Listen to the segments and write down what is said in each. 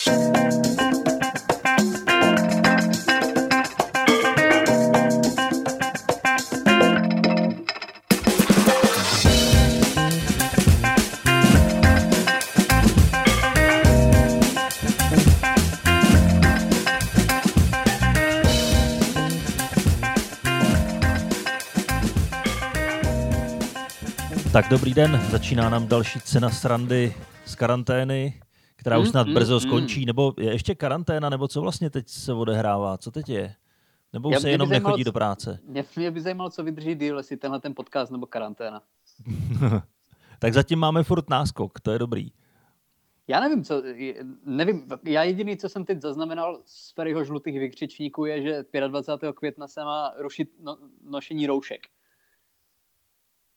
Tak dobrý den, začíná nám další cena srandy z karantény, která už Mm, snad mm, brzo mm. skončí, nebo je ještě karanténa, nebo co vlastně teď se odehrává, co teď je? Nebo Já- se jenom zajímalo, nechodí co- do práce? Mě, mě by zajímalo, co vydrží díl, jestli tenhle ten podcast nebo karanténa. tak zatím máme furt náskok, to je dobrý. Já nevím, co, je- nevím, já jediný, co jsem teď zaznamenal z Ferryho žlutých vykřičníků, je, že 25. května se má rušit no, nošení roušek.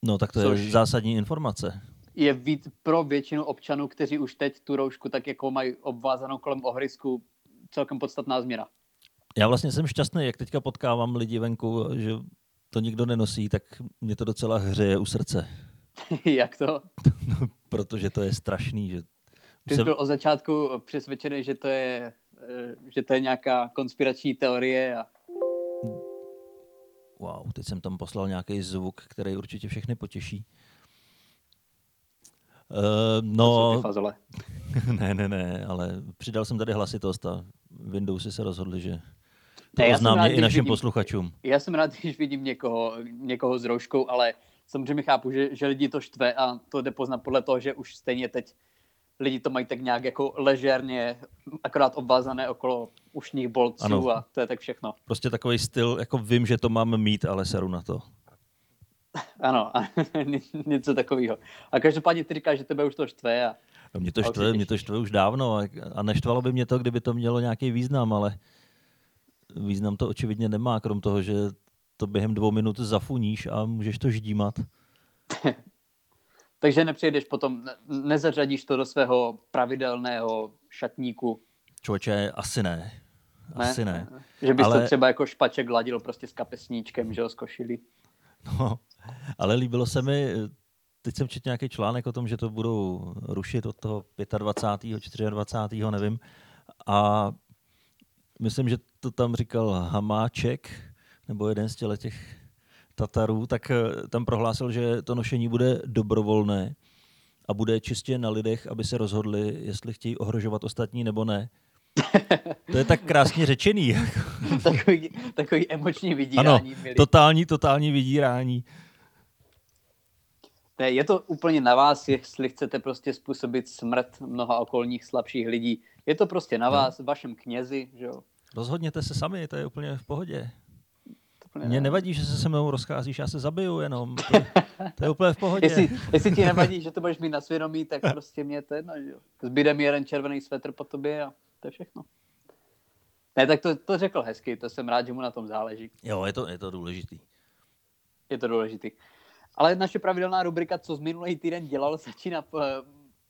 No tak to je Což- zásadní informace. Je víc pro většinu občanů, kteří už teď tu roušku tak jako mají obvázanou kolem ohrysku, celkem podstatná změna. Já vlastně jsem šťastný, jak teďka potkávám lidi venku, že to nikdo nenosí, tak mě to docela hřeje u srdce, Jak to? protože to je strašný, že Ty jsi byl od začátku přesvědčený, že to je, eh, že to je nějaká konspirační teorie a Wow, teď jsem tam poslal nějaký zvuk, který určitě všechny potěší. Uh, co no, ne, ne, ne, ale přidal jsem tady hlasitost a Windowsy se rozhodli, že to Ne, i našim vidím- posluchačům. Já jsem rád, když vidím někoho, někoho s rouškou, ale samozřejmě chápu, že, že lidi to štve a to jde poznat podle toho, že už stejně teď lidi to mají tak nějak jako ležérně, akorát obvázané okolo ušních bolců Ano. a to je tak všechno. Prostě takový styl, jako vím, že to mám mít, ale seru na to. Ano, a něco takového. A každopádně ty říkáš, že tebe už to štve a mě to štve, mě to štve už dávno a- a neštvalo by mě to, kdyby to mělo nějaký význam, ale význam to očividně nemá, krom toho, že to během dvou minut zafuníš a můžeš to ždímat. takže nepřijdeš potom, ne- nezařadíš to do svého pravidelného šatníku, Člověče, asi ne. ne? Asi ne. Že bys Ale- to třeba jako špaček ladil prostě s kapesníčkem, že jo, z košilí. No, ale líbilo se mi, teď jsem četl nějaký článek o tom, že to budou rušit od toho 25. 24. nevím. A myslím, že to tam říkal Hamáček, nebo jeden z těch Tatarů, tak eh, tam prohlásil, že to nošení bude dobrovolné a bude čistě na lidech, aby se rozhodli, jestli chtějí ohrožovat ostatní nebo ne. To je tak krásně řečený. jako. takový, takový emoční Ano, vydírání. milý. totální, totální vydírání. Ne, je to úplně na vás, jestli chcete prostě způsobit smrt mnoha okolních slabších lidí. Je to prostě na No. vás, vašem knězi, že jo. Rozhodněte se sami, to je úplně v pohodě. Úplně Mně ne. nevadí, že se se mnou rozcházíš, já se zabiju jenom. To, to je úplně v pohodě. Jestli, jestli ti nevadí, že to budeš mít na svědomí, tak prostě mě to jedno, že jo. Zbyde mi jeden červený svetr po tobě a to je všechno. Ne, tak to, to řekl hezky, to jsem rád, že mu na tom záleží. Jo, je to, je to důležitý. Je to důležitý. Ale naše pravidelná rubrika, co z minulý týden dělal, začíná eh,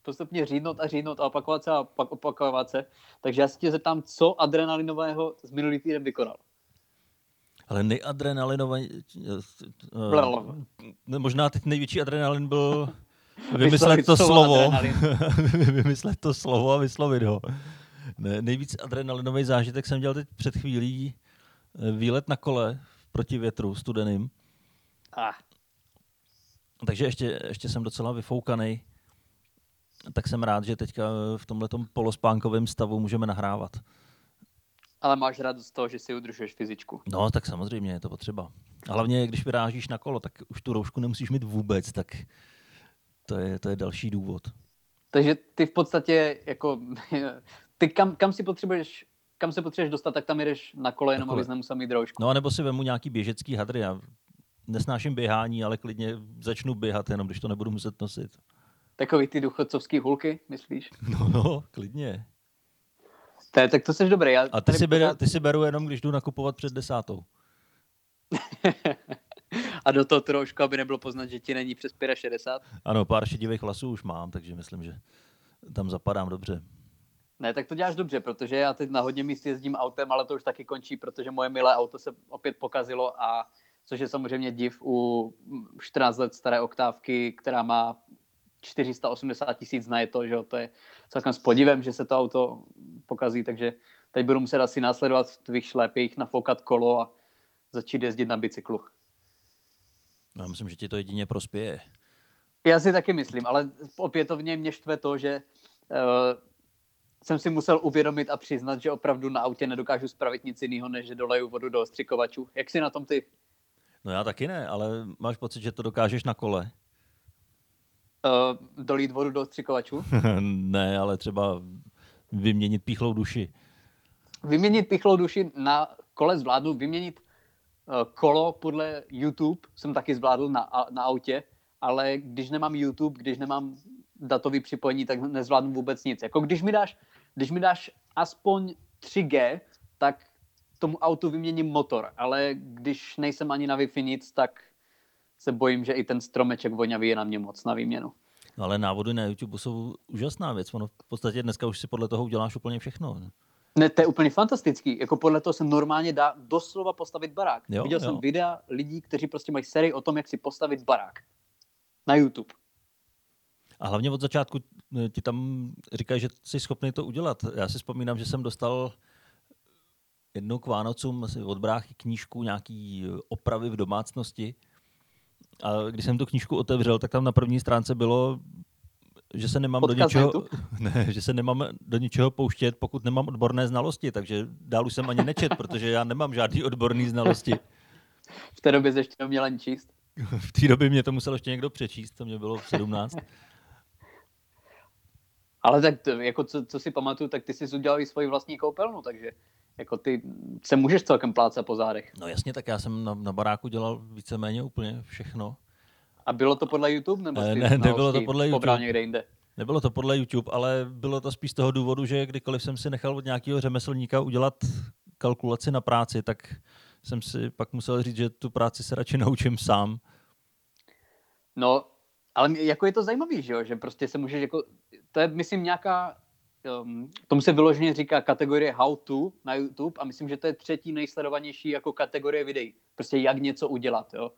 postupně řídnout a řídnout a opakovat se a pak opakovat se. Takže já se tě zeptám, co adrenalinového z minulý týden vykonal. Ale nejadrenalinovaný... Blablabla. Uh, možná teď největší adrenalin byl vymyslet to slovo vymyslet to slovo a vyslovit ho. Ne, nejvíc adrenalinový zážitek jsem dělal teď před chvílí. eh, Výlet na kole proti větru studeným. Ah, Takže ještě, ještě jsem docela vyfoukaný. Tak jsem rád, že teďka v tomhle polospánkovém stavu můžeme nahrávat. ale máš radost z toho, že si udržuješ fyzičku. No, tak samozřejmě je to potřeba. A hlavně, když vyrážíš na kolo, tak už tu roušku nemusíš mít vůbec, tak to je, to je další důvod. Takže ty v podstatě jako, ty kam, kam si potřebuješ, kam se potřebuješ dostat, tak tam jedeš na kole, jenom abys nemusel mít roušku. No a nebo si vemu nějaký běžecký hadry. Já nesnáším běhání, ale klidně začnu běhat, jenom když to nebudu muset nosit. Takový ty důchodcovský hulky, myslíš? No, no, klidně. Je, tak to jsi dobrý. Já A ty si, beru, pořád- ty si beru jenom, když jdu nakupovat před desátou. A do toho trošku, aby nebylo poznat, že ti není přes 65. Ano, pár šedivých vlasů už mám, takže myslím, že tam zapadám dobře. Ne, tak to děláš dobře, protože já teď na hodně míst jezdím autem, ale to už taky končí, protože moje milé auto se opět pokazilo a což je samozřejmě div u 14 let staré oktávky, která má 480 tisíc na je to, že jo, to je celkem s podivem, že se to auto pokazí, takže teď budu muset asi následovat v tvých šlépích, nafoukat kolo a začít jezdit na bicyklu. Já myslím, že ti to jedině prospěje. Já si taky myslím, ale opětovně mě štve to, že uh, jsem si musel uvědomit a přiznat, že opravdu na autě nedokážu spravit nic jiného, než že doleju vodu do ostřikovačů. Jak si na tom ty? No já taky ne, ale máš pocit, že to dokážeš na kole? Uh, dolít vodu do ostřikovačů? ne, ale třeba vyměnit píchlou duši. Vyměnit píchlou duši na kole zvládnu, vyměnit uh, kolo podle YouTube jsem taky zvládl na, na autě, ale když nemám YouTube, když nemám datový připojení, tak nezvládnu vůbec nic. Jako když mi dáš, když mi dáš aspoň 3G, tak tomu autu vyměním motor, ale když nejsem ani na Wi-Fi nic, tak se bojím, že i ten stromeček voňavý je na mě moc na výměnu. No ale návody na YouTube jsou úžasná věc. Ono v podstatě dneska už si podle toho uděláš úplně všechno. Ne, to je úplně fantastický. Jako podle toho se normálně dá doslova postavit barák. Jo, Viděl jo. jsem videa lidí, kteří prostě mají sérii o tom, jak si postavit barák. Na YouTube. A hlavně od začátku eh, ti tam říkají, že jsi schopný to udělat. Já si vzpomínám, že jsem dostal jednou k Vánocům od bráchy knížku nějaký opravy v domácnosti. A když jsem tu knížku otevřel, tak tam na první stránce bylo, že se nemám do Odkaz ničeho, ne, že se nemám do ničeho pouštět, pokud nemám odborné znalosti. Takže dál už jsem ani nečet, protože já nemám žádný odborný znalosti. V té době jsi ještě neuměl ani číst. V té době mě to musel ještě někdo přečíst, to mě bylo 17. Ale tak to, jako co, co si pamatuju, tak ty jsi udělal i svoji vlastní koupelnu, takže jako ty se můžeš celkem plácat po zádech. No jasně, tak já jsem na, na baráku dělal víceméně úplně všechno. A bylo to podle YouTube? Nebo Ne, jsi ne, znalosti nebylo to podle YouTube. někde jinde? Nebylo to podle YouTube, ale bylo to spíš z toho důvodu, že kdykoliv jsem si nechal od nějakého řemeslníka udělat kalkulaci na práci, tak jsem si pak musel říct, že tu práci se radši naučím sám. No, ale jako je to zajímavý, že jo, že prostě se můžeš jako, to je myslím nějaká, um, tomu se vyloženě říká kategorie how to na YouTube a myslím, že to je třetí nejsledovanější jako kategorie videí. Prostě jak něco udělat, jo.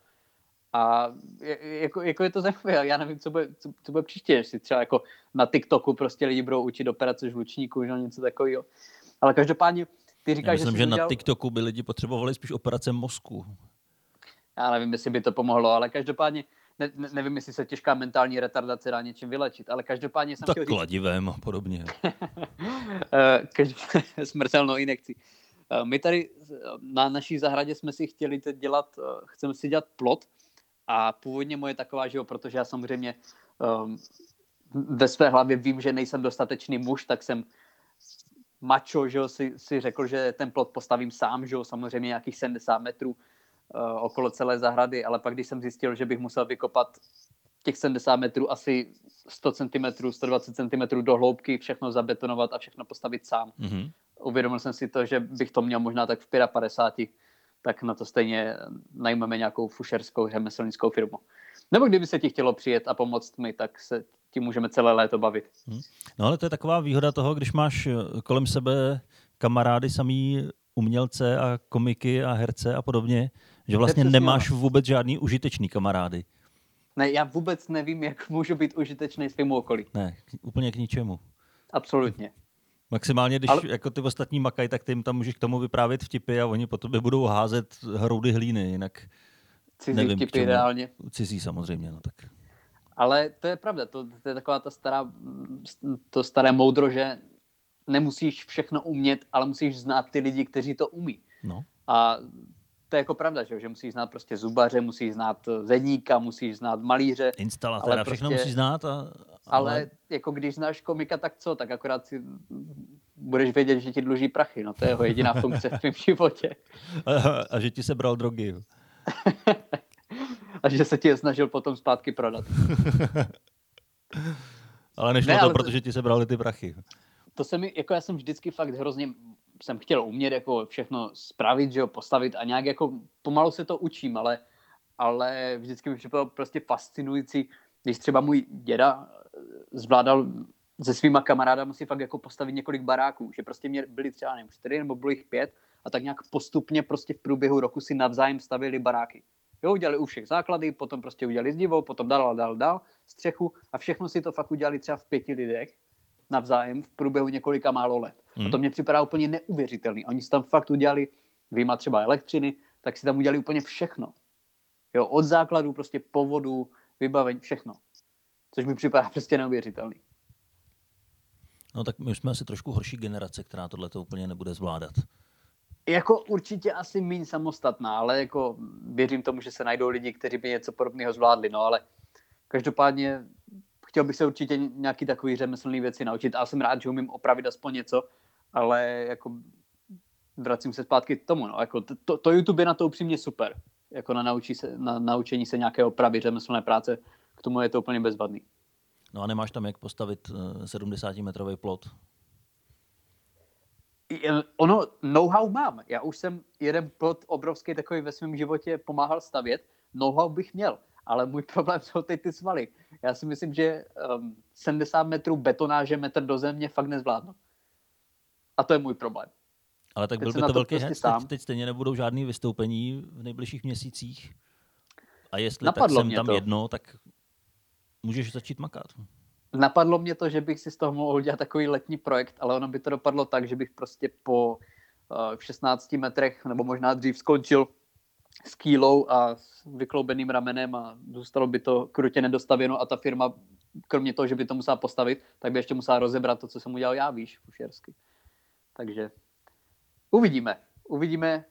A je, jako, jako je to zajímavé, já nevím, co bude, co, co bude příště, jestli třeba jako na TikToku prostě lidi budou učit operace žlučníku, že jo, něco takového. Ale každopádně, ty Já říkáš, myslím, jsi že na udělal... TikToku by lidi potřebovali spíš operace mozku. Já nevím, jestli by to pomohlo, ale každopádně, ne, ne, nevím, jestli se těžká mentální retardace dá něčím vylečit, ale každopádně jsem Tak chtěl říct, kladivem a podobně. Eh, každopádně smrtelnou injekcí. Eh, My tady eh, na naší zahradě jsme si chtěli teď dělat, chceme si dělat plot a původně moje taková, že jo, protože já samozřejmě um, ve své hlavě vím, že nejsem dostatečný muž, tak jsem mačo, že jo, si, si řekl, že ten plot postavím sám, že jo, samozřejmě nějakých 70 metrů uh, okolo celé zahrady, ale pak když jsem zjistil, že bych musel vykopat těch 70 metrů asi 100 cm, 120 cm do hloubky, všechno zabetonovat a všechno postavit sám. Mhm. Uvědomil jsem si to, že bych to měl možná tak v 55, tak na to stejně najmeme nějakou fušerskou řemeslnickou firmu. Nebo kdyby se ti chtělo přijet a pomoct mi, tak se tím můžeme celé léto bavit. No ale to je taková výhoda toho, když máš eh, kolem sebe kamarády samý umělce a komiky a herce a podobně, že vlastně nemáš ono. vůbec žádný užitečný kamarády. Ne, já vůbec nevím, jak můžu být užitečný svému okolí. Ne, úplně k ničemu. Absolutně. Maximálně, když Ale- jako ty ostatní makají, tak ty jim tam můžeš k tomu vyprávět vtipy a oni po tobě budou házet hroudy hlíny, jinak Cizí Nevím, vtipy ideálně. cizí samozřejmě. No tak. Ale to je pravda, to, to je taková ta stará, to staré moudro, že nemusíš všechno umět, ale musíš znát ty lidi, kteří to umí. No. A to je jako pravda, že, že musíš znát prostě zubaře, musíš znát zedníka, musíš znát malíře, Instalatéra, Ale všechno prostě- musíš znát. A, ale... ale jako když znáš komika, tak co, tak akorát si budeš vědět, že ti dluží prachy, no to je jeho jediná funkce v tvém životě. A, a že ti se bral drogy. A že se ti je snažil potom zpátky prodat. Ale nešlo Ne, to, ale to- protože ti se brali ty prachy. to se mi, jako já jsem vždycky fakt hrozně, jsem chtěl umět jako všechno spravit, že jo, postavit a nějak jako pomalu se to učím, ale, ale vždycky mi připadalo prostě fascinující, když třeba můj děda eh, zvládal se svýma kamarádama si fakt jako postavit několik baráků, že prostě mě byli třeba nevím, čtyři nebo bylo jich pět a tak nějak postupně prostě v průběhu roku si navzájem stavili baráky. Jo, udělali u všech základy, potom prostě udělali zdivo, potom dál, dál, dál, střechu a všechno si to fakt udělali třeba v pěti lidech navzájem v průběhu několika málo let. Hmm. A to mě připadá úplně neuvěřitelný. Oni si tam fakt udělali, vyjma třeba elektřiny, tak si tam udělali úplně všechno. Jo, od základu prostě povodu, vybavení, všechno. Což mi připadá prostě neuvěřitelný. No tak my jsme asi trošku horší generace, která tohle to úplně nebude zvládat. Jako určitě asi méně samostatná, ale jako věřím tomu, že se najdou lidi, kteří by něco podobného zvládli, no ale každopádně chtěl bych se určitě nějaký takový řemeslný věci naučit a jsem rád, že umím opravit aspoň něco, ale jako vracím se zpátky k tomu, no, jako to, to YouTube je na to upřímně super, jako na, naučí se, na naučení se nějaké opravy řemeslné práce, k tomu je to úplně bezvadný. No a nemáš tam jak postavit eh, 70-metrový plot. Je- Ono, know-how mám. Já už jsem jeden plot obrovský takový ve svém životě pomáhal stavět. Know-how bych měl, ale můj problém jsou teď ty svaly. Já si myslím, že um, 70 metrů betonáže metr do země fakt nezvládnu. A to je můj problém. Ale tak Teď byl by to to velký prostě hec. Teď, teď stejně nebudou žádný vystoupení v nejbližších měsících. A jestli Napadlo tak jsem tam to. jedno, tak můžeš začít makat. Napadlo mě to, že bych si z toho mohl udělat takový letní projekt, ale ono by to dopadlo tak, že bych prostě po uh, 16 metrech nebo možná dřív skončil s kýlou a s vykloubeným ramenem a zůstalo by to krutě nedostavěno a ta firma, kromě toho, že by to musela postavit, tak by ještě musela rozebrat to, co jsem udělal já, víš, fušersky. Takže uvidíme. Uvidíme,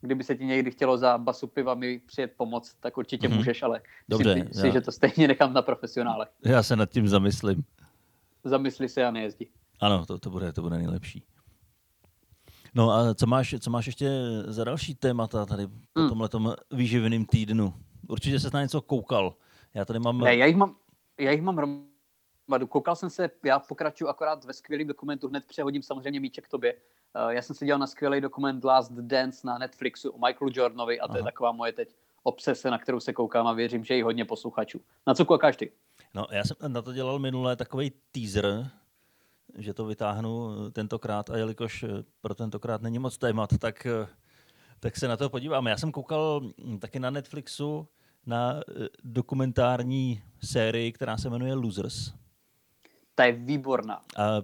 kdyby se ti někdy chtělo za basu piva mi přijet pomoct, tak určitě Mhm. můžeš, ale Dobře, myslím si, já- že to stejně nechám na profesionálech. Já se nad tím zamyslím. Zamysli se a nejezdí. Ano, to, to, bude, to bude nejlepší. No a co máš, co máš ještě za další témata tady po Hmm. tomhletom výživným týdnu? Určitě se na něco koukal. Já tady mám... Ne, já jich mám, já jich mám hromadu. Koukal jsem se, já pokračuju akorát ve skvělém dokumentu, hned přehodím samozřejmě míček tobě. Uh, já jsem se dělal na skvělý dokument Last Dance na Netflixu o Michaelu Jordanovi a to je Aha. taková moje teď obsese, na kterou se koukám a věřím, že i hodně posluchačů. Na co koukáš ty? No, já jsem na to dělal minule takový teaser, že to vytáhnu tentokrát a jelikož eh, pro tentokrát není moc témat, tak, eh, tak se na to podíváme. Já jsem koukal hm, taky na Netflixu na eh, dokumentární sérii, která se jmenuje Losers. Ta je výborná. A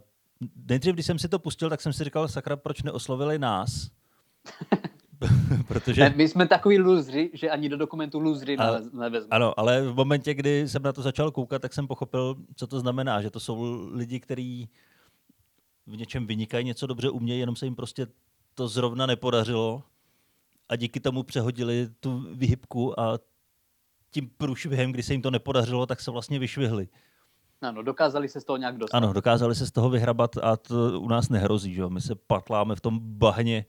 nejdřív, když jsem si to pustil, tak jsem si říkal, sakra, proč neoslovili nás? Protože... Ne, my jsme takový lůzři, že ani do dokumentu lůzři nevezme. Ano, ale v momentě, kdy jsem na to začal koukat, tak jsem pochopil, co to znamená, že to jsou lidi, kteří v něčem vynikají, něco dobře umějí, jenom se jim prostě to zrovna nepodařilo a díky tomu přehodili tu vyhybku a tím průšvihem, kdy se jim to nepodařilo, tak se vlastně vyšvihli. Ano, dokázali se z toho nějak dostat. Ano, dokázali se z toho vyhrabat a to u nás nehrozí, že jo? My se patláme v tom bahně.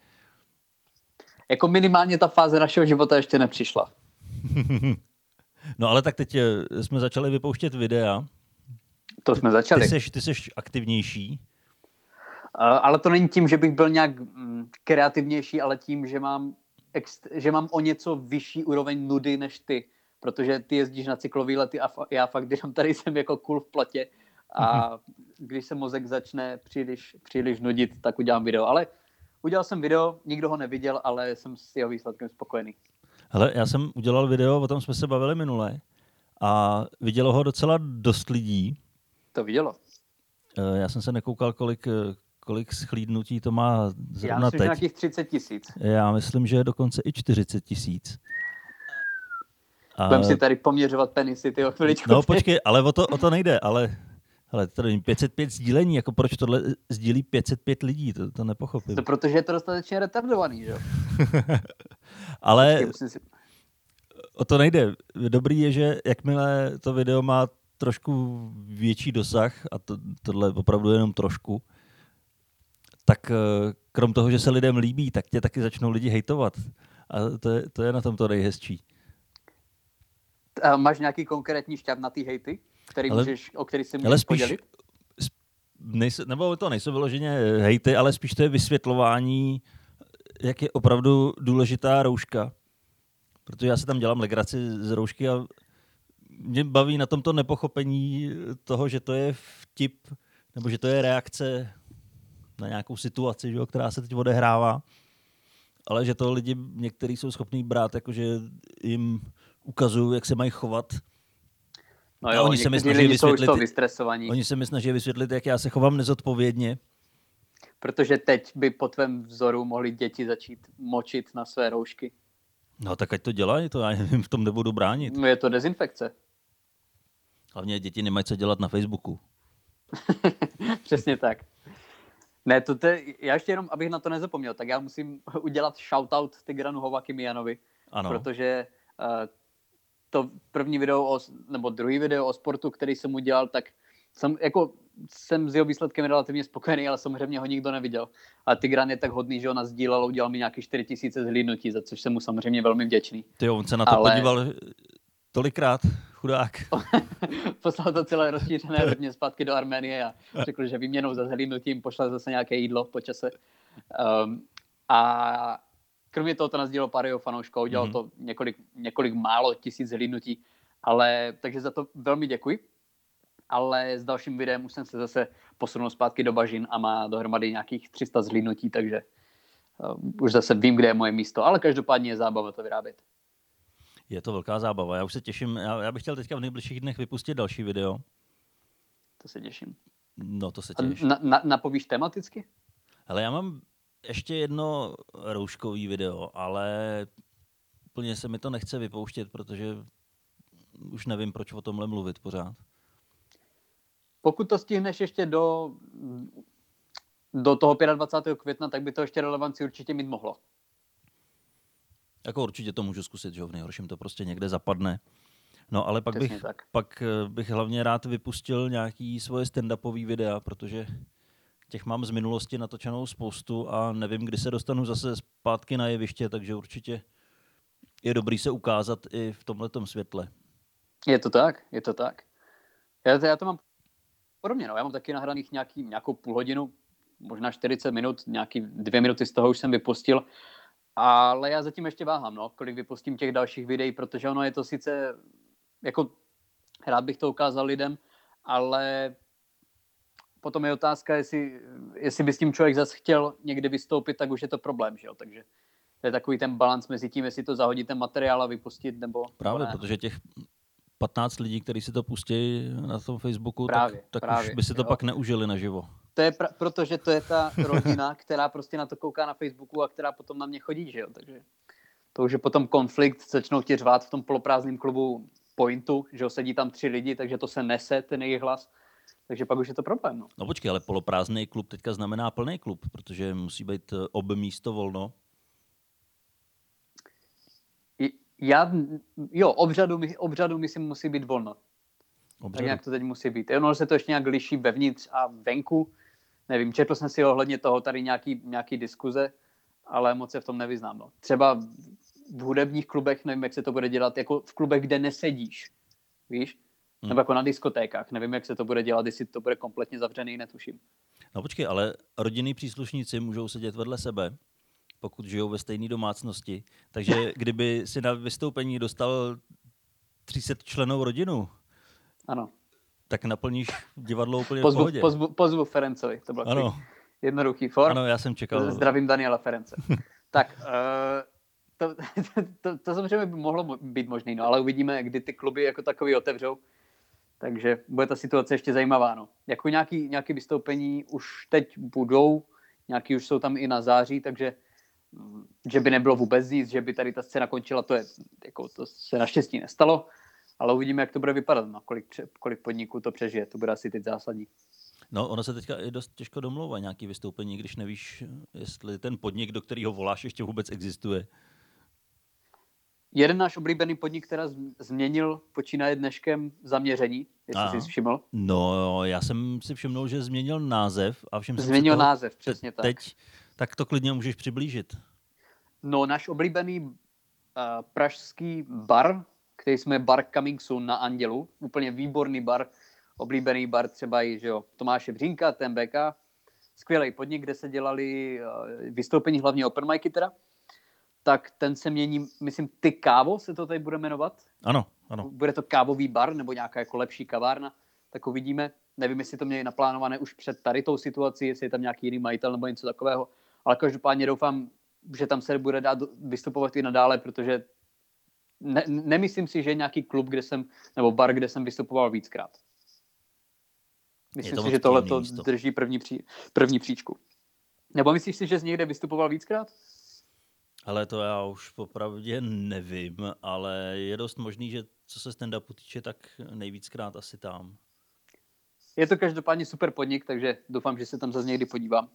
Jako minimálně ta fáze našeho života ještě nepřišla. No ale tak teď eh, jsme začali vypouštět videa. To jsme začali. Ty seš, ty seš aktivnější. Uh, ale to není tím, že bych byl nějak mm, kreativnější, ale tím, že mám, ext- že mám o něco vyšší úroveň nudy než ty. Protože ty jezdíš na cyklový lety a fa- já fakt jenom tady jsem jako kul v plotě a když se mozek začne příliš, příliš nudit, tak udělám video. Ale udělal jsem video, nikdo ho neviděl, ale jsem s jeho výsledkem spokojený. Hele, já jsem udělal video, o tom jsme se bavili minule a vidělo ho docela dost lidí. To vidělo. Eh, Já jsem se nekoukal, kolik, eh, kolik schlídnutí to má Já zrovna myslím, že teď. nějakých 30 tisíc. Já myslím, že je dokonce i 40 tisíc. A- Budeme si tady poměřovat penisy, ty chviličku. No počkej, ale o to, o to nejde, ale hele, tady není 505 sdílení, jako proč tohle sdílí 505 lidí, to, to nepochopím. To protože je to dostatečně retardovaný, že jo? Ale Počkej, musím si- o to nejde. Dobrý je, že jakmile to video má trošku větší dosah, a to, tohle opravdu jenom trošku, tak eh, krom toho, že se lidem líbí, tak tě taky začnou lidi hejtovat. A to je, to je na tom to nejhezčí. A máš nějaký konkrétní šťap na ty hejty, který Ale- můžeš, o který si Ale můžeš spíš, podělit? nejsou, nebo to nejsou vyloženě hejty, ale spíš to je vysvětlování, jak je opravdu důležitá rouška. Protože já si tam dělám legraci z roušky a mě baví na tomto nepochopení toho, že to je vtip, nebo že to je reakce na nějakou situaci, že jo, která se teď odehrává, ale že to lidi někteří jsou schopní brát, jakože jim ukazují, jak se mají chovat. No jo, oni se mi snaží vysvětlit- to vystresovaní, Oni se mi snaží vysvětlit, jak já se chovám nezodpovědně. protože teď by po tvém vzoru mohli děti začít močit na své roušky. No tak ať to dělají, to já jim v tom nebudu bránit. No je to dezinfekce. Hlavně děti nemají co dělat na Facebooku. Přesně tak. Ne, to te, já ještě jenom, abych na to nezapomněl, tak já musím udělat shoutout Tigranu Hovakimianovi, Ano, protože uh, to první video, o, nebo druhý video o sportu, který jsem udělal, tak jsem, jako, jsem s jeho výsledkem relativně spokojený, ale samozřejmě ho nikdo neviděl. A Tigran je tak hodný, že ho sdílel, udělal mi nějaký 4000 zhlídnutí, za což jsem mu samozřejmě velmi vděčný. ty jo, on se na to ale- podíval tolikrát, chudák. Poslal to celé rozšířené rodně zpátky do Arménie a řekl, že výměnou za zhlídnutím pošle zase nějaké jídlo po čase. Um, a kromě toho to nazdílo pár jeho fanoušků, udělal Mhm. to několik, několik málo tisíc zhlídnutí, ale takže za to velmi děkuji. Ale s dalším videem už jsem se zase posunul zpátky do bažin a má dohromady nějakých 300 zhlídnutí, takže uh, už zase vím, kde je moje místo, ale každopádně je zábava to vyrábět. Je to velká zábava. Já už se těším. Já, já bych chtěl teďka v nejbližších dnech vypustit další video. To se těším. No, to se A těš. na, na, napovíš tematicky? Ale já mám ještě jedno rouškový video, ale úplně se mi to nechce vypouštět, protože už nevím, proč o tomhle mluvit pořád. Pokud to stihneš ještě do, do toho 25. května, tak by to ještě relevanci určitě mít mohlo. Jako určitě to můžu zkusit, že v nejhorším to prostě někde zapadne. No ale pak Přesně bych, tak. pak eh, bych hlavně rád vypustil nějaký svoje stand-upový videa, protože těch mám z minulosti natočenou spoustu a nevím, kdy se dostanu zase zpátky na jeviště, takže určitě je dobrý se ukázat i v tomhletom světle. Je to tak, je to tak. Já to, já to mám podobně, no. Já mám taky nahraných nějaký, nějakou půl hodinu, možná 40 minut, nějaký dvě minuty z toho už jsem vypustil, ale já zatím ještě váhám, no, kolik vypustím těch dalších videí, protože ono je to sice, jako rád bych to ukázal lidem, ale potom je otázka, jestli, jestli by s tím člověk zase chtěl někdy vystoupit, tak už je to problém, že jo, takže to je takový ten balans mezi tím, jestli to zahodit ten materiál a vypustit, nebo Právě, nebo ne. protože těch 15 lidí, kteří si to pustí na tom Facebooku, Právě, tak, tak právě, už by si to jo. pak neužili naživo. To je pra- protože to je ta rodina, která prostě na to kouká na Facebooku a která potom na mě chodí, že jo, takže to už je potom konflikt, začnou ti řvát v tom poloprázdném klubu Pointu, že jo, sedí tam tři lidi, takže to se nese, ten jejich hlas, takže pak už je to problém, no. No počkej, ale poloprázdný klub teďka znamená plný klub, protože musí být eh, ob místo volno. Já, jo, obřadu, obřadu myslím musí být volno, tak Obřadu. nějak to teď musí být. Ono se to ještě nějak liší vevnitř a venku, nevím, četl jsem si ohledně toho tady nějaký, nějaký diskuze, ale moc se v tom nevyznám. No. Třeba v hudebních klubech, nevím, jak se to bude dělat, jako v klubech, kde nesedíš, víš? Hmm. Nebo jako na diskotékách, nevím, jak se to bude dělat, jestli to bude kompletně zavřený, netuším. No počkej, ale rodinní příslušníci můžou sedět vedle sebe, pokud žijou ve stejné domácnosti. Takže kdyby si na vystoupení dostal 300 členů rodinu, Ano, tak naplníš divadlo úplně v pozvu, pohodě. pozvu, pozvu Ferencovi, to bylo Ano, jednoduchý for. ano, já jsem čekal. Zdravím Daniela Ference. tak, uh, to, to, to, to samozřejmě by mohlo mo- být možné, no, ale uvidíme, kdy ty kluby jako takový otevřou. Takže bude ta situace ještě zajímavá. No. Jako nějaký, nějaký vystoupení už teď budou, nějaký už jsou tam i na září, takže mm, že by nebylo vůbec nic, že by tady ta scéna končila, to, je, jako, to se naštěstí nestalo, ale uvidíme, jak to bude vypadat, no, kolik, kolik podniků to přežije, to bude asi teď zásadní. No, ono se teďka i dost těžko domlouvá nějaký vystoupení, když nevíš, jestli ten podnik, do kterého voláš, ještě vůbec existuje. Jeden náš oblíbený podnik, která změnil počínaje dneškem zaměření, jestli Aha. jsi všiml. No, já jsem si všiml, že změnil název a si Změnil toho název, přesně tak. teď, tak to klidně můžeš přiblížit. No, náš oblíbený uh, pražský bar, který jsme bar Coming Soon na Andělu, úplně výborný bar, oblíbený bar třeba i že jo, Tomáše Břínka, TMBK, skvělý podnik, kde se dělali uh, vystoupení, hlavně open micy teda, tak ten se mění, myslím, Ty kávo se to tady bude jmenovat, Ano, ano. bude to kávový bar nebo nějaká jako lepší kavárna, tak uvidíme. Nevím, jestli to měli naplánované už před tady tou situací, jestli je tam nějaký jiný majitel nebo něco takového, ale každopádně doufám, že tam se bude dát vystupovat i nadále, protože ne, nemyslím si, že je nějaký klub, kde jsem, nebo bar, kde jsem vystupoval víckrát. Myslím si, že tohle to drží první, pří, první příčku. Nebo myslíš si, že jsi někde vystupoval víckrát? Ale to já už popravdě nevím, ale je dost možný, že co se stand-upu týče, tak nejvíckrát asi tam. Je to každopádně super podnik, takže doufám, že se tam zase někdy podívám.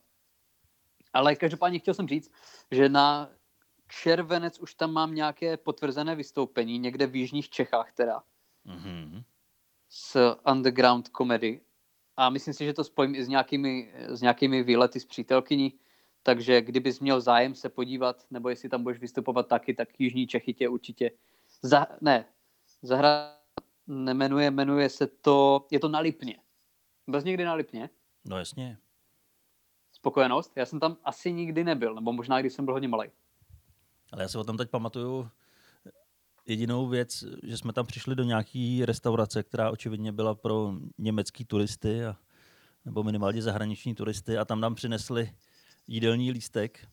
Ale každopádně chtěl jsem říct, že na červenec už tam mám nějaké potvrzené vystoupení, někde v jižních Čechách teda. Mm-hmm. S underground comedy. A myslím si, že to spojím i s nějakými, s nějakými výlety s přítelkyní. Takže kdybys měl zájem se podívat, nebo jestli tam budeš vystupovat taky, tak Jižní Čechy tě určitě... Za, ne, zahra nemenuje, jmenuje se to... Je to na Lipně. Byl jsi někdy na Lipně? No jasně. Spokojenost? Já jsem tam asi nikdy nebyl, nebo možná, když jsem byl hodně malý. Ale já si o tom teď pamatuju jedinou věc, že jsme tam přišli do nějaký restaurace, která očividně byla pro německý turisty a, nebo minimálně zahraniční turisty a tam nám přinesli jídelní lístek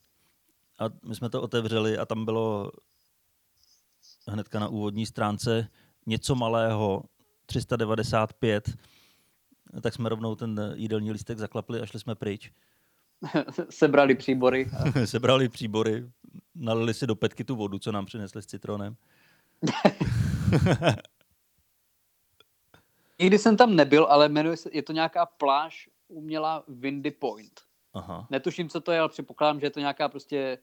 a my jsme to otevřeli a tam bylo hnedka na úvodní stránce něco malého, 395, tak jsme rovnou ten jídelní lístek zaklapli a šli jsme pryč. Sebrali příbory. Sebrali příbory, nalili si do petky tu vodu, co nám přinesli s citronem. Nikdy jsem tam nebyl, ale jmenuje se, je to nějaká pláž umělá Windy Point. Aha. Netuším, co to je, ale předpokládám, že je to nějaká prostě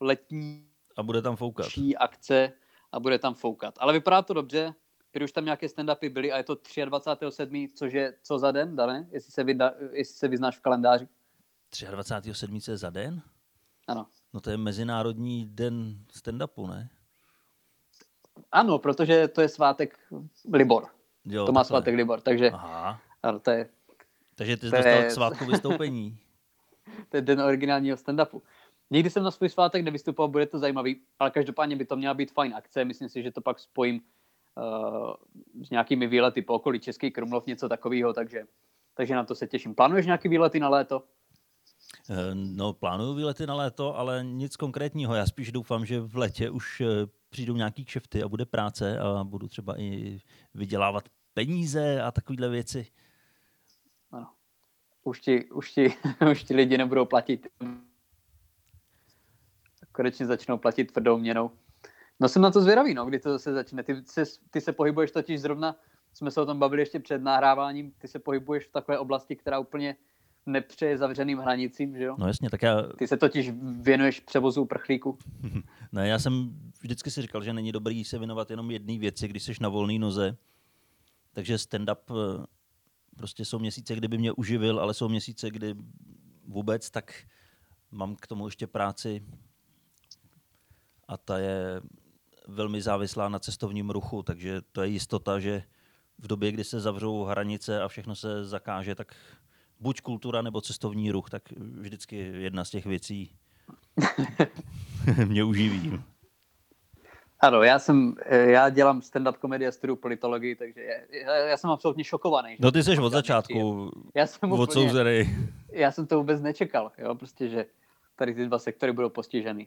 letní a bude tam foukat. akce a bude tam foukat. Ale vypadá to dobře, když už tam nějaké stand-upy byly a je to 23.7., což je co za den, Dane? Jestli se, vyda, jestli se vyznáš v kalendáři. 23.7. je za den? Ano. No to je Mezinárodní den stand-upu, ne? Ano, protože to je svátek Libor. Jo, to má svátek Libor, takže Aha. Ano, to je, takže ty jsi dostal je... k svátku vystoupení. to je den originálního stand-upu. Nikdy jsem na svůj svátek nevystupoval, bude to zajímavý, ale každopádně by to měla být fajn akce. Myslím si, že to pak spojím uh, s nějakými výlety po okolí Český Krumlov, něco takového, takže, takže na to se těším. Plánuješ nějaký výlety na léto? Eh, no, plánuju výlety na léto, ale nic konkrétního. Já spíš doufám, že v letě už eh, přijdou nějaký kšefty a bude práce a budu třeba i vydělávat peníze a takovéhle věci. Ano. Už ti, už, ti, už ti lidi nebudou platit. Konečně začnou platit tvrdou měnou. No jsem na to zvědavý, no, kdy to zase začne. Ty se, ty se pohybuješ totiž zrovna, jsme se o tom bavili ještě před nahráváním, ty se pohybuješ v takové oblasti, která úplně nepřeje zavřeným hranicím, že jo? No jasně, tak já... Ty se totiž věnuješ převozu uprchlíků. ne, já jsem vždycky si říkal, že není dobrý se věnovat jenom jedné věci, když jsi na volné noze. Takže stand-up eh, prostě jsou měsíce, kdy by mě uživil, ale jsou měsíce, kdy vůbec, tak mám k tomu ještě práci a ta je velmi závislá na cestovním ruchu, takže to je jistota, že v době, kdy se zavřou hranice a všechno se zakáže, tak buď kultura nebo cestovní ruch, tak vždycky jedna z těch věcí mě uživí. Ano, já jsem, já dělám stand-up komedie a studuju politologii, takže já, já jsem absolutně šokovaný. No ty jsi od začátku já jsem odsouzený. Já jsem to vůbec nečekal, jo, prostě, že tady ty dva sektory budou postiženy.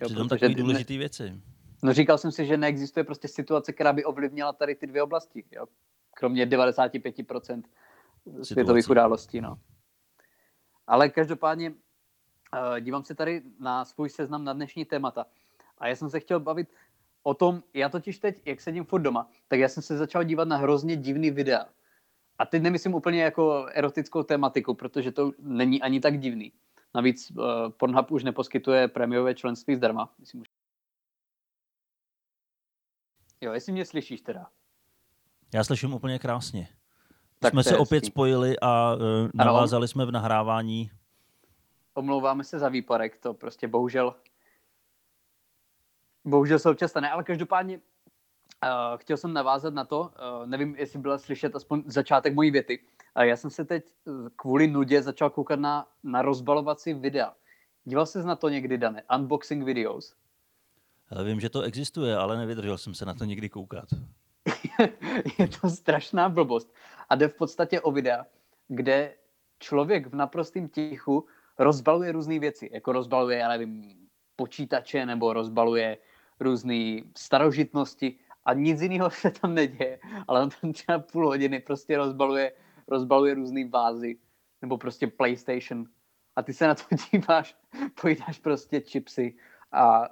Jo, Přitom takové důležité věci. No říkal jsem si, že neexistuje prostě situace, která by ovlivnila tady ty dvě oblasti, jo. Kromě 95% světových událostí. No. Ale každopádně uh, dívám se tady na svůj seznam na dnešní témata. A já jsem se chtěl bavit o tom, já totiž teď, jak sedím furt doma, tak já jsem se začal dívat na hrozně divný videa. A teď nemyslím úplně jako erotickou tématiku, protože to není ani tak divný. Navíc uh, Pornhub už neposkytuje prémiové členství zdarma. Myslím, už... Jo, jestli mě slyšíš teda. Já slyším úplně krásně tak jsme se opět spojili a uh, navázali ano, jsme v nahrávání. Omlouváme se za výpadek, to prostě bohužel bohužel se občas stane, ale každopádně uh, chtěl jsem navázat na to, uh, nevím, jestli byla slyšet aspoň začátek mojí věty. Uh, já jsem se teď kvůli nudě začal koukat na, na rozbalovací videa. Díval jsi na to někdy, Dane? Unboxing videos? Já vím, že to existuje, ale nevydržel jsem se na to někdy koukat. je to strašná blbost. A jde v podstatě o videa, kde člověk v naprostém tichu rozbaluje různé věci. Jako rozbaluje, já nevím, počítače nebo rozbaluje různé starožitnosti a nic jiného se tam neděje, ale on tam třeba půl hodiny prostě rozbaluje, rozbaluje různé vázy nebo prostě PlayStation a ty se na to díváš, pojídáš prostě chipsy a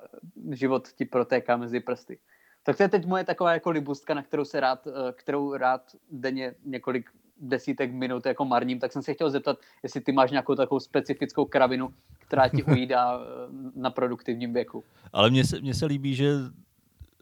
život ti protéká mezi prsty. Tak to je teď moje taková jako libustka, na kterou se rád, eh, kterou rád denně několik desítek minut jako marním, tak jsem se chtěl zeptat, jestli ty máš nějakou takovou specifickou kravinu, která ti ujídá eh, na produktivním věku. Ale mně se, mně se líbí, že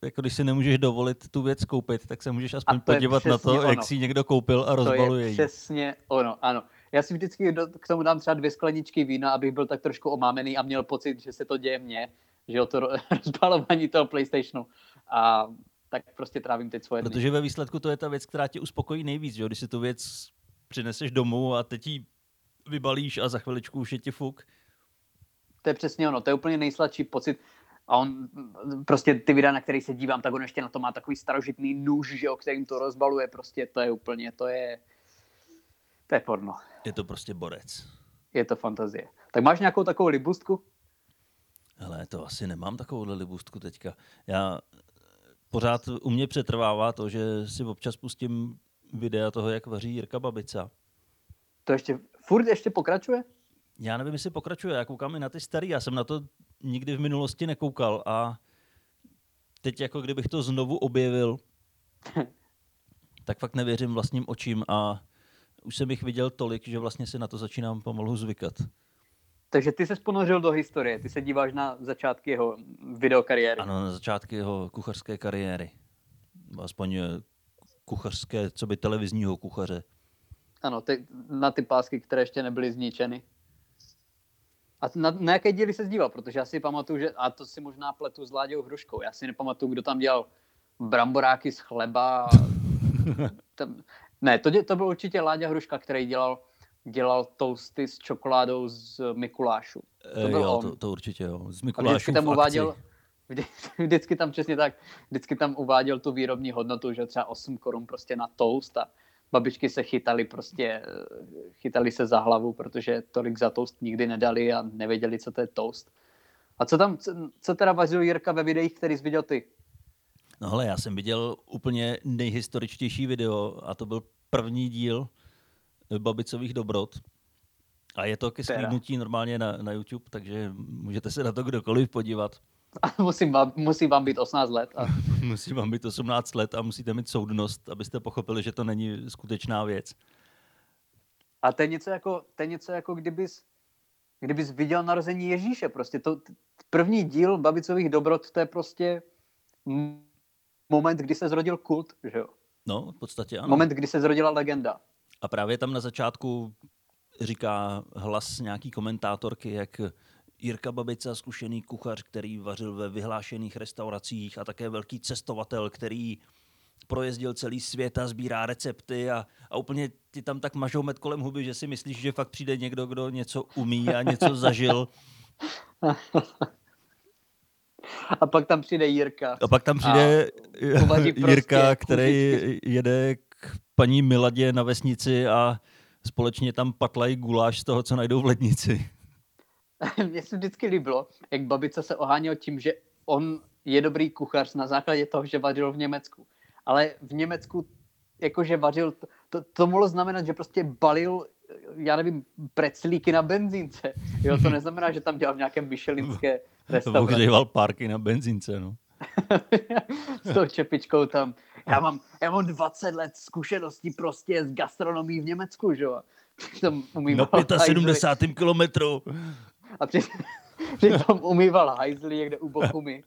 jako když si nemůžeš dovolit tu věc koupit, tak se můžeš aspoň podívat na to, ono. jak si někdo koupil a rozbaluje To je přesně ono, ano. Já si vždycky do, k tomu dám třeba dvě skleničky vína, abych byl tak trošku omámený a měl pocit, že se to děje mně, že o to rozbalování toho PlayStationu. A tak prostě trávím teď svoje dny. Protože ve výsledku to je ta věc, která tě uspokojí nejvíc, že? když si tu věc přineseš domů a teď ji vybalíš a za chviličku už je ti fuk. To je přesně ono, to je úplně nejsladší pocit. A on prostě ty videa, na který se dívám, tak on ještě na to má takový starožitný nůž, že o kterým to rozbaluje, prostě to je úplně, to je, to je porno. Je to prostě borec. Je to fantazie. Tak máš nějakou takovou libustku? Ale to asi nemám takovou libustku teďka. Já pořád u mě přetrvává to, že si občas pustím videa toho, jak vaří Jirka Babica. To ještě, furt ještě pokračuje? Já nevím, jestli pokračuje, já koukám i na ty starý, já jsem na to nikdy v minulosti nekoukal a teď jako kdybych to znovu objevil, tak fakt nevěřím vlastním očím a už jsem jich viděl tolik, že vlastně si na to začínám pomalu zvykat. Takže ty se ponořil do historie, ty se díváš na začátky jeho videokariéry. Ano, na začátky jeho kuchařské kariéry. Aspoň eh, kuchařské, co by televizního kuchaře. Ano, ty, na ty pásky, které ještě nebyly zničeny. A na, na jaké díly se díval? Protože já si pamatuju, že, a to si možná pletu s Láďou Hruškou, já si nepamatuju, kdo tam dělal bramboráky z chleba. tam, ne, to, to byl určitě Láďa Hruška, který dělal dělal toasty s čokoládou z Mikulášu. To eh, byl jo, on. To, to určitě jo. Z Mikulášu vždycky tam uváděl, vždycky tam přesně tak, vždycky tam uváděl tu výrobní hodnotu, že třeba 8 korun prostě na toast a babičky se chytali prostě, chytali se za hlavu, protože tolik za toast nikdy nedali a nevěděli, co to je toast. A co tam, co, co teda vařil Jirka ve videích, který jsi viděl ty? No hele, já jsem viděl úplně nejhistoričtější video a to byl první díl, babicových dobrot. A je to ke sklídnutí normálně na, na YouTube, takže můžete se na to kdokoliv podívat. A musí vám, musí vám být 18 let. A... musí vám být 18 let a musíte mít soudnost, abyste pochopili, že to není skutečná věc. A to je něco jako, to je něco jako kdybys, kdybys viděl narození Ježíše. Prostě to, první díl Babicových dobrot, to je prostě moment, kdy se zrodil kult, že jo? No, v podstatě ano. Moment, kdy se zrodila legenda. A právě tam na začátku říká hlas nějaký komentátorky, jak Jirka Babica, zkušený kuchař, který vařil ve vyhlášených restauracích a také velký cestovatel, který projezdil celý svět a sbírá recepty a, a úplně ti tam tak mažou med kolem huby, že si myslíš, že fakt přijde někdo, kdo něco umí a něco zažil. A pak tam přijde Jirka. A pak tam přijde Jirka, prostě který jede paní Miladě na vesnici a společně tam patlají guláš z toho, co najdou v lednici. Mně se vždycky líbilo, jak babice se oháněl tím, že on je dobrý kuchař na základě toho, že vařil v Německu. Ale v Německu jakože vařil, to, to mohlo znamenat, že prostě balil, já nevím, preclíky na benzínce. Jo, to neznamená, že tam dělal v nějakém myšelinské restauraci. Ohříval párky na benzínce, no. S tou čepičkou tam. Já mám, já mám 20 let zkušeností prostě z gastronomí v Německu, že jo. Přitom umýval Na 75. kilometru. A při, přitom umýval hajzly někde u Bochumy.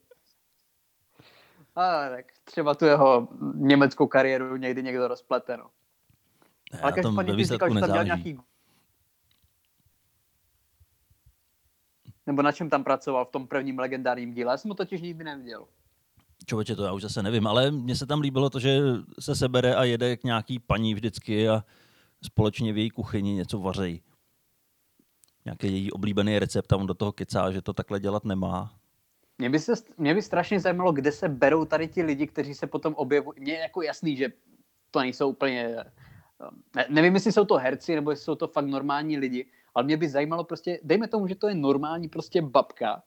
A tak třeba tu jeho německou kariéru někdy někdo rozplete, no. Ale každopádně ty říkal, že tam dělal nějaký Nebo na čem tam pracoval v tom prvním legendárním díle? Já jsem ho totiž nikdy neviděl. Člověče, to já už zase nevím, ale mně se tam líbilo to, že se sebere a jede k nějaký paní vždycky a společně v její kuchyni něco vařejí. Nějaký její oblíbený recept a on do toho kecá, že to takhle dělat nemá. Mě by, se, mě by strašně zajímalo, kde se berou tady ti lidi, kteří se potom objevují. Mně je jako jasný, že to nejsou úplně... Ne, nevím, jestli jsou to herci, nebo jestli jsou to fakt normální lidi, ale mě by zajímalo prostě, dejme tomu, že to je normální prostě babka.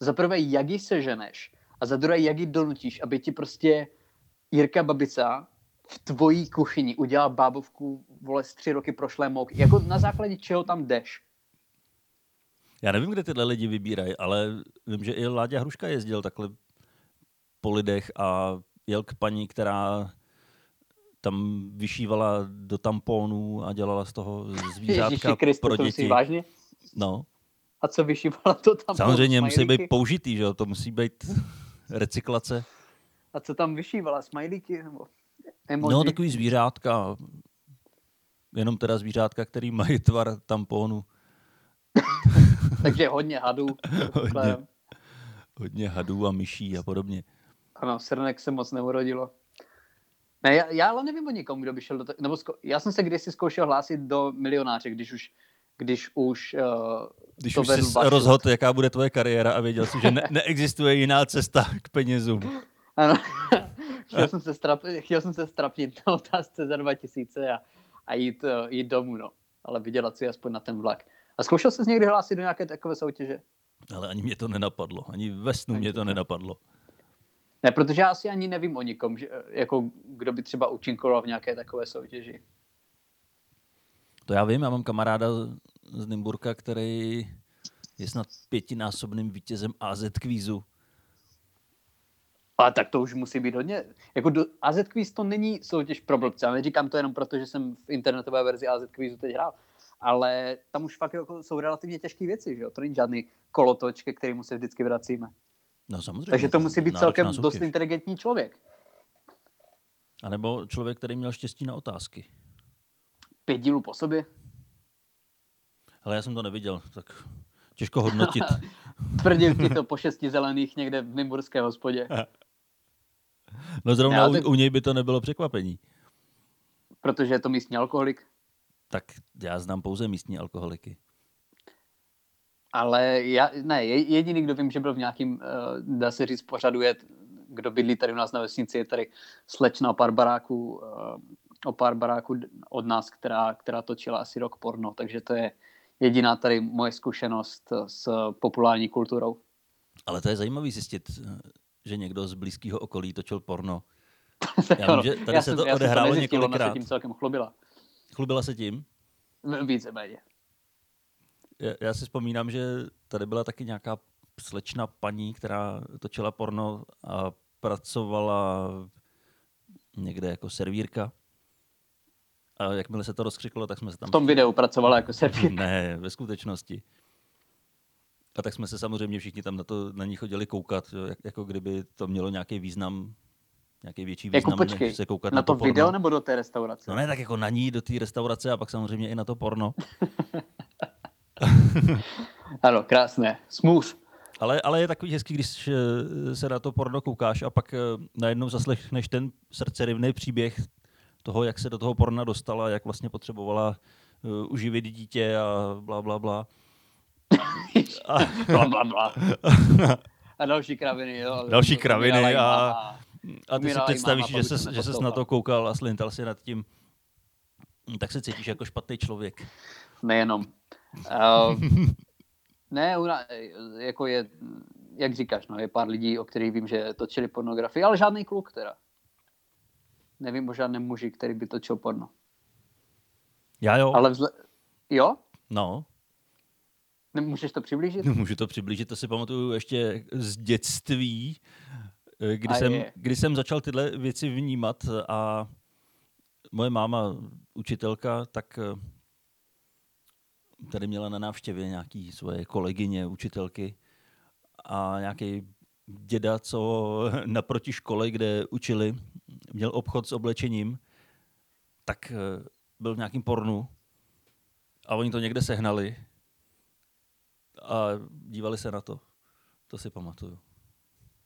Za prvé, jak ji seženeš A za druhé, jak ji donutíš, aby ti prostě Jirka Babica v tvojí kuchyni udělal bábovku, vole, z tři roky prošlé mouky. Jako na základě čeho tam jdeš? Já nevím, kde tyhle lidi vybírají, ale vím, že i Láďa Hruška jezdil takhle po lidech a jel k paní, která tam vyšívala do tamponů a dělala z toho zvířátka Ježíši Kriste, pro to děti. myslíš vážně? No, A co vyšívala to tam? samozřejmě musí být použitý, že jo? To musí být recyklace. A co tam vyšívala? Smajlíky? Nebo emoji? No, takový zvířátka. Jenom teda zvířátka, který mají tvar tamponu. Takže hodně hadů. Hodně. Hodně hadů a myší a podobně. Ano, srnek se moc neurodilo. Ne, já, já ale nevím o nikom, kdo by šel do to, nebo zko, já jsem se kdysi zkoušel hlásit do milionáře, když už, když už uh, Když to už jsi rozhodl, jaká bude tvoje kariéra a věděl jsi, že ne- neexistuje jiná cesta k penězům. Ano, chtěl, jsem se strap, chtěl jsem se strapnit na otázce za 2000 a, a jít, uh, jít domů, no. Ale vydělat si aspoň na ten vlak. A zkoušel jsi někdy hlásit do nějaké takové soutěže? Ale ani mě to nenapadlo. Ani ve snu mě to nenapadlo. Ne, protože já asi ani nevím o nikom, že, eh, jako, kdo by třeba účinkoval v nějaké takové soutěži. To já vím, já mám kamaráda z Nymburka, který je snad pětinásobným vítězem AZ kvízu. Ale tak to už musí být hodně. Jako do, AZ Quiz to není soutěž pro blbce. Já neříkám to jenom proto, že jsem v internetové verzi AZ Quizu teď hrál. Ale tam už fakt jako jsou relativně těžké věci, že jo? To není žádný kolotoč, ke kterému se vždycky vracíme. No samozřejmě. Takže to musí být celkem soutěž. dost inteligentní člověk. A nebo člověk, který měl štěstí na otázky. Pět dílů po sobě. Ale já jsem to neviděl, tak těžko hodnotit. Tvrdil ti to po šesti zelených někde v Nymburské hospodě. No zrovna Já u, tak- u něj by to nebylo překvapení. Protože je to místní alkoholik. Tak já znám pouze místní alkoholiky. Ale já, ne, je- jediný, kdo vím, že byl v nějakým, uh, dá se říct, pořadu, je, kdo bydlí tady u nás na vesnici, je tady slečna o pár baráků, uh, o pár baráků od nás, která, která točila asi rok porno, takže to je jediná tady moje zkušenost eh, s populární kulturou. Ale to je zajímavý zjistit, že někdo z blízkého okolí točil porno. Já vím, že tady já se jsem- to já odehrálo ona několikrát. se tím celkem chlubila. Chlubila se tím? Víceméně. Já, já si vzpomínám, že tady byla taky nějaká slečna paní, která točila porno a pracovala někde jako servírka. A jakmile se to rozkřiklo, tak jsme se tam... V tom videu pracovala jako servír. Ne, ve skutečnosti. A tak jsme se samozřejmě všichni tam na, to, na ní chodili koukat, jo, jak, jako kdyby to mělo nějaký význam, nějaký větší Jako význam, počkej, než se koukat na, na, to porno. video nebo do té restaurace? No ne, tak jako na ní, do té restaurace a pak samozřejmě i na to porno. Ano, krásné. Smooth. Ale, ale je takový hezký, když eh, se na to porno koukáš a pak eh, najednou zaslechneš ten srdcerivný příběh toho, jak se do toho porna dostala, jak vlastně potřebovala uh, uživit dítě a bla, bla, bla. A, Bla, bla, bla. A další kraviny, jo. Další kraviny a- a ty si představíš, máma, že ses, to že ses na to koukal a slintal si nad tím, tak se cítíš jako špatný člověk. Nejenom. Uh, ne, jako je, jak říkáš, no, je pár lidí, o kterých vím, že točili pornografii, ale žádný kluk teda. Nevím o žádném muži, který by točil porno. Já jo, Ale vzle... Jo? no, Můžeš to přiblížit? Můžu to přiblížit, to si pamatuju ještě z dětství, eh, kdy, A jsem, je. kdy jsem začal tyhle věci vnímat a moje máma, učitelka, tak eh, tady měla na návštěvě nějaký svoje kolegyně, učitelky a nějaký děda, co naproti škole, kde učili, měl obchod s oblečením, tak eh, byl v nějakém pornu a oni to někde sehnali a dívali se na to. To si pamatuju.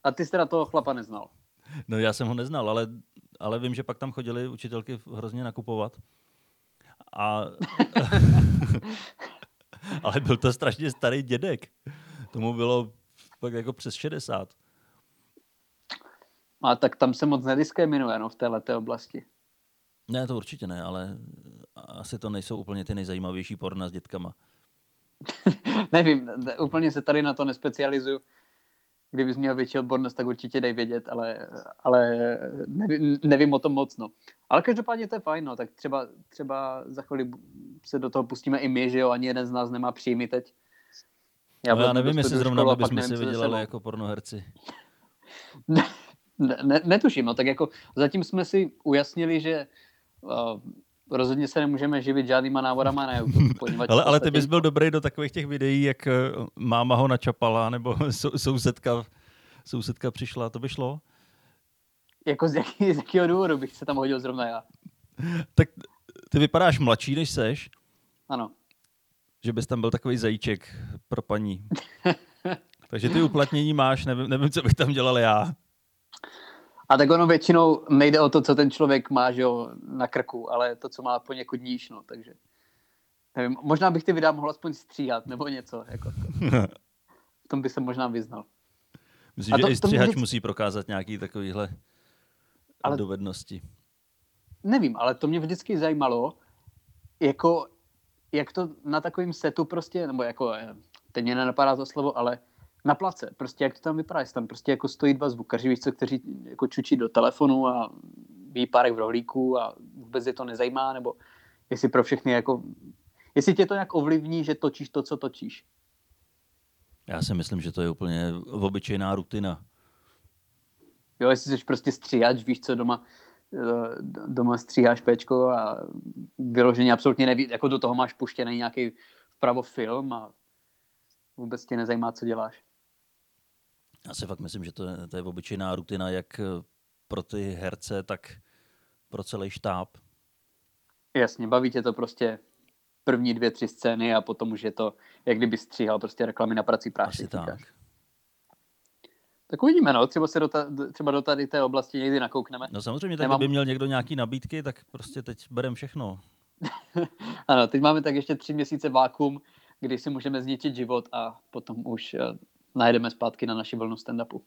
A ty jsi teda toho chlapa neznal. No já jsem ho neznal, ale, ale vím, že pak tam chodili učitelky hrozně nakupovat. A, ale byl to strašně starý dědek. Tomu bylo pak jako přes 60. A tak tam se moc nediskriminuje no, v této oblasti. Ne, to určitě ne, ale asi to nejsou úplně ty nejzajímavější porna s dětkama. Nevím, ne- úplně se tady na to nespecializuju. kdybys měl větší odbornost, tak určitě dej vědět, ale, ale nevím, nevím o tom moc. No. Ale každopádně to je fajn, no. tak třeba, třeba za chvíli se do toho pustíme i my, že jo, ani jeden z nás nemá příjmy teď. Já, no já nevím, jestli zrovna bychom si vydělali jako pornoherci. ne, ne, netuším, no tak jako zatím jsme si ujasnili, že uh, rozhodně se nemůžeme živit žádnýma návodama na YouTube. ale, ale ty bys byl dobrý do takových těch videí, jak eh, máma ho načapala, nebo sousedka, sousedka přišla, to by šlo? Jako z, jaký, z jakého důvodu bych se tam hodil zrovna já? Tak ty vypadáš mladší, než seš. Ano. Že bys tam byl takový zajíček pro paní. Takže ty uplatnění máš, nevím, nevím, co bych tam dělal já. A tak ono většinou nejde o to, co ten člověk má že jo, na krku, ale to, co má poněkud níž, no, takže nevím, možná bych ty videa mohl aspoň stříhat, nebo něco, jako v tom by se možná vyznal. Myslím, to, že i stříhač vždycky... musí prokázat nějaký takovýhle ale... dovednosti. Nevím, ale to mě vždycky zajímalo, jako, jak to na takovém setu prostě, nebo jako, eh, teď mě nenapadá to slovo, ale na place, prostě jak to tam vypadá, jestli tam prostě jako stojí dva zvukaři, víš co, kteří jako čučí do telefonu a ví párek v rohlíku a vůbec je to nezajímá, nebo jestli pro všechny jako, jestli tě to nějak ovlivní, že točíš to, co točíš. Já si myslím, že to je úplně obyčejná rutina. Jo, jestli jsi prostě stříhač, víš co, doma, eh, doma stříháš pečko a vyloženě absolutně neví, jako do toho máš puštěný nějaký vpravo film a vůbec tě nezajímá, co děláš. Já si fakt myslím, že to je, to je obyčejná rutina jak eh, pro ty herce, tak pro celý štáb. Jasně, baví tě to prostě první dvě, tři scény a potom už je to, jak kdyby stříhal prostě reklamy na prací práci. Asi tak. Tak uvidíme, no. Třeba se do, ta, třeba do tady té oblasti někdy nakoukneme. No samozřejmě, tak Nemám... kdyby měl někdo nějaký nabídky, tak prostě teď berem všechno. ano, teď máme tak ještě tři měsíce vákum, kdy si můžeme zničit život a potom už najdeme zpátky na naši vlnu stand-upu.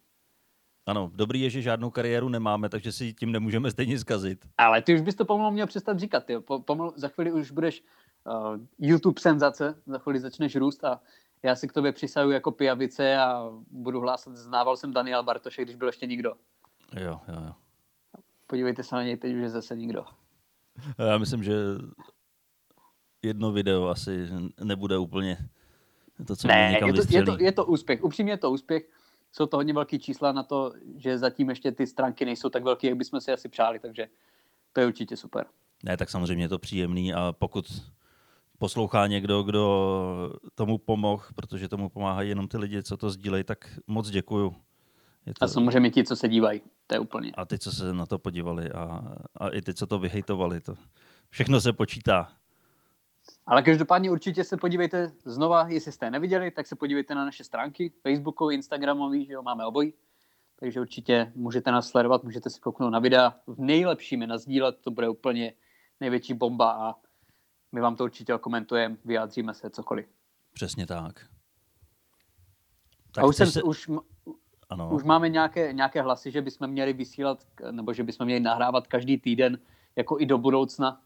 Ano, dobrý je, že žádnou kariéru nemáme, takže si tím nemůžeme stejně zkazit. Ale ty už bys to pomalu měl přestat říkat. Ty. Pomalu, za chvíli už budeš uh, YouTube senzace, za chvíli začneš růst a já si k tobě přisaju jako pijavice a budu hlásat, znával jsem Daniel Bartoše, když byl ještě nikdo. Jo, jo, jo. Podívejte se na něj, teď už je zase nikdo. Já myslím, že jedno video asi nebude úplně to, co ne, je to, je, to, je to úspěch. Upřímně je to úspěch. Jsou to hodně velké čísla na to, že zatím ještě ty stránky nejsou tak velké, jak bychom si asi přáli, takže to je určitě super. Ne, tak samozřejmě je to příjemný a pokud poslouchá někdo, kdo tomu pomohl, protože tomu pomáhají jenom ty lidi, co to sdílejí, tak moc děkuju. Je to... A samozřejmě ti, co se dívají, to je úplně. A ty, co se na to podívali a, a i ty, co to vyhejtovali, to všechno se počítá. Ale každopádně určitě se podívejte znova, jestli jste neviděli, tak se podívejte na naše stránky, Facebookový, Instagramový, že jo, máme obojí. Takže určitě můžete nás sledovat, můžete si kouknout na videa. V nejlepším je nazdílet, to bude úplně největší bomba a my vám to určitě okomentujeme, vyjádříme se cokoliv. Přesně tak. tak a už, jsem, se... už, ano. už máme nějaké, nějaké hlasy, že bychom měli vysílat, nebo že bychom měli nahrávat každý týden, jako i do budoucna,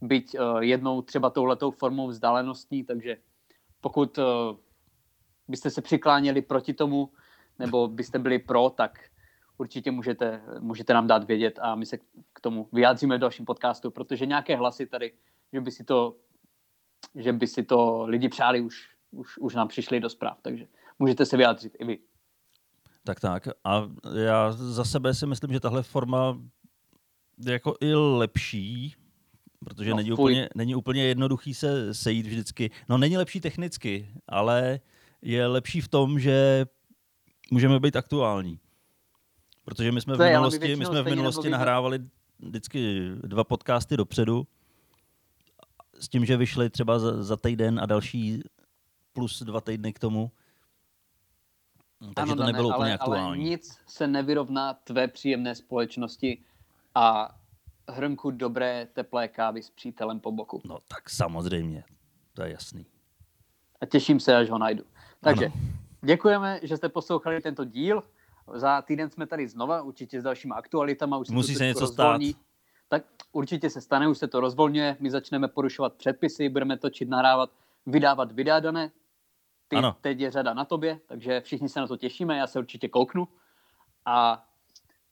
byť uh, jednou třeba touhletou formou vzdálenostní, takže pokud uh, byste se přikláněli proti tomu, nebo byste byli pro, tak určitě můžete, můžete nám dát vědět a my se k tomu vyjádříme v dalším podcastu, protože nějaké hlasy tady, že by si to, že by si to lidi přáli, už, už, už nám přišli do zpráv, takže můžete se vyjádřit i vy. Tak tak. A já za sebe si myslím, že tahle forma je jako i lepší, protože no, není, úplně, není úplně jednoduchý se sejít vždycky. No není lepší technicky, ale je lepší v tom, že můžeme být aktuální. Protože my jsme v minulosti, my jsme v minulosti nahrávali vždycky dva podcasty dopředu s tím, že vyšly třeba za, za týden a další plus dva týdny k tomu. Takže ano, to nebylo ne, úplně ale, aktuální. Ale nic se nevyrovná tvé příjemné společnosti a hrnku dobré teplé kávy s přítelem po boku. No tak samozřejmě, to je jasný. A těším se, až ho najdu. Takže ano. děkujeme, že jste poslouchali tento díl. Za týden jsme tady znova, určitě s dalšíma aktualitama. Už Musí se, něco rozvolní. stát. Tak určitě se stane, už se to rozvolňuje. My začneme porušovat předpisy, budeme točit, nahrávat, vydávat videa dané. Ty, Ano. teď je řada na tobě, takže všichni se na to těšíme, já se určitě kouknu a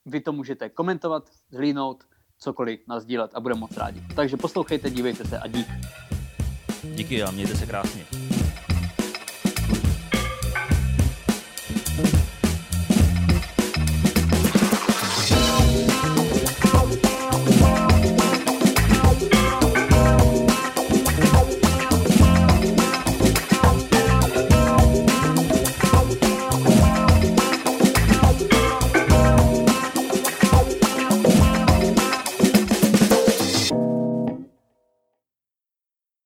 vy to můžete komentovat, zhlídnout, cokoliv nazdílet a budeme moc rádi. Takže poslouchejte, dívejte se a dík. Díky a mějte se krásně.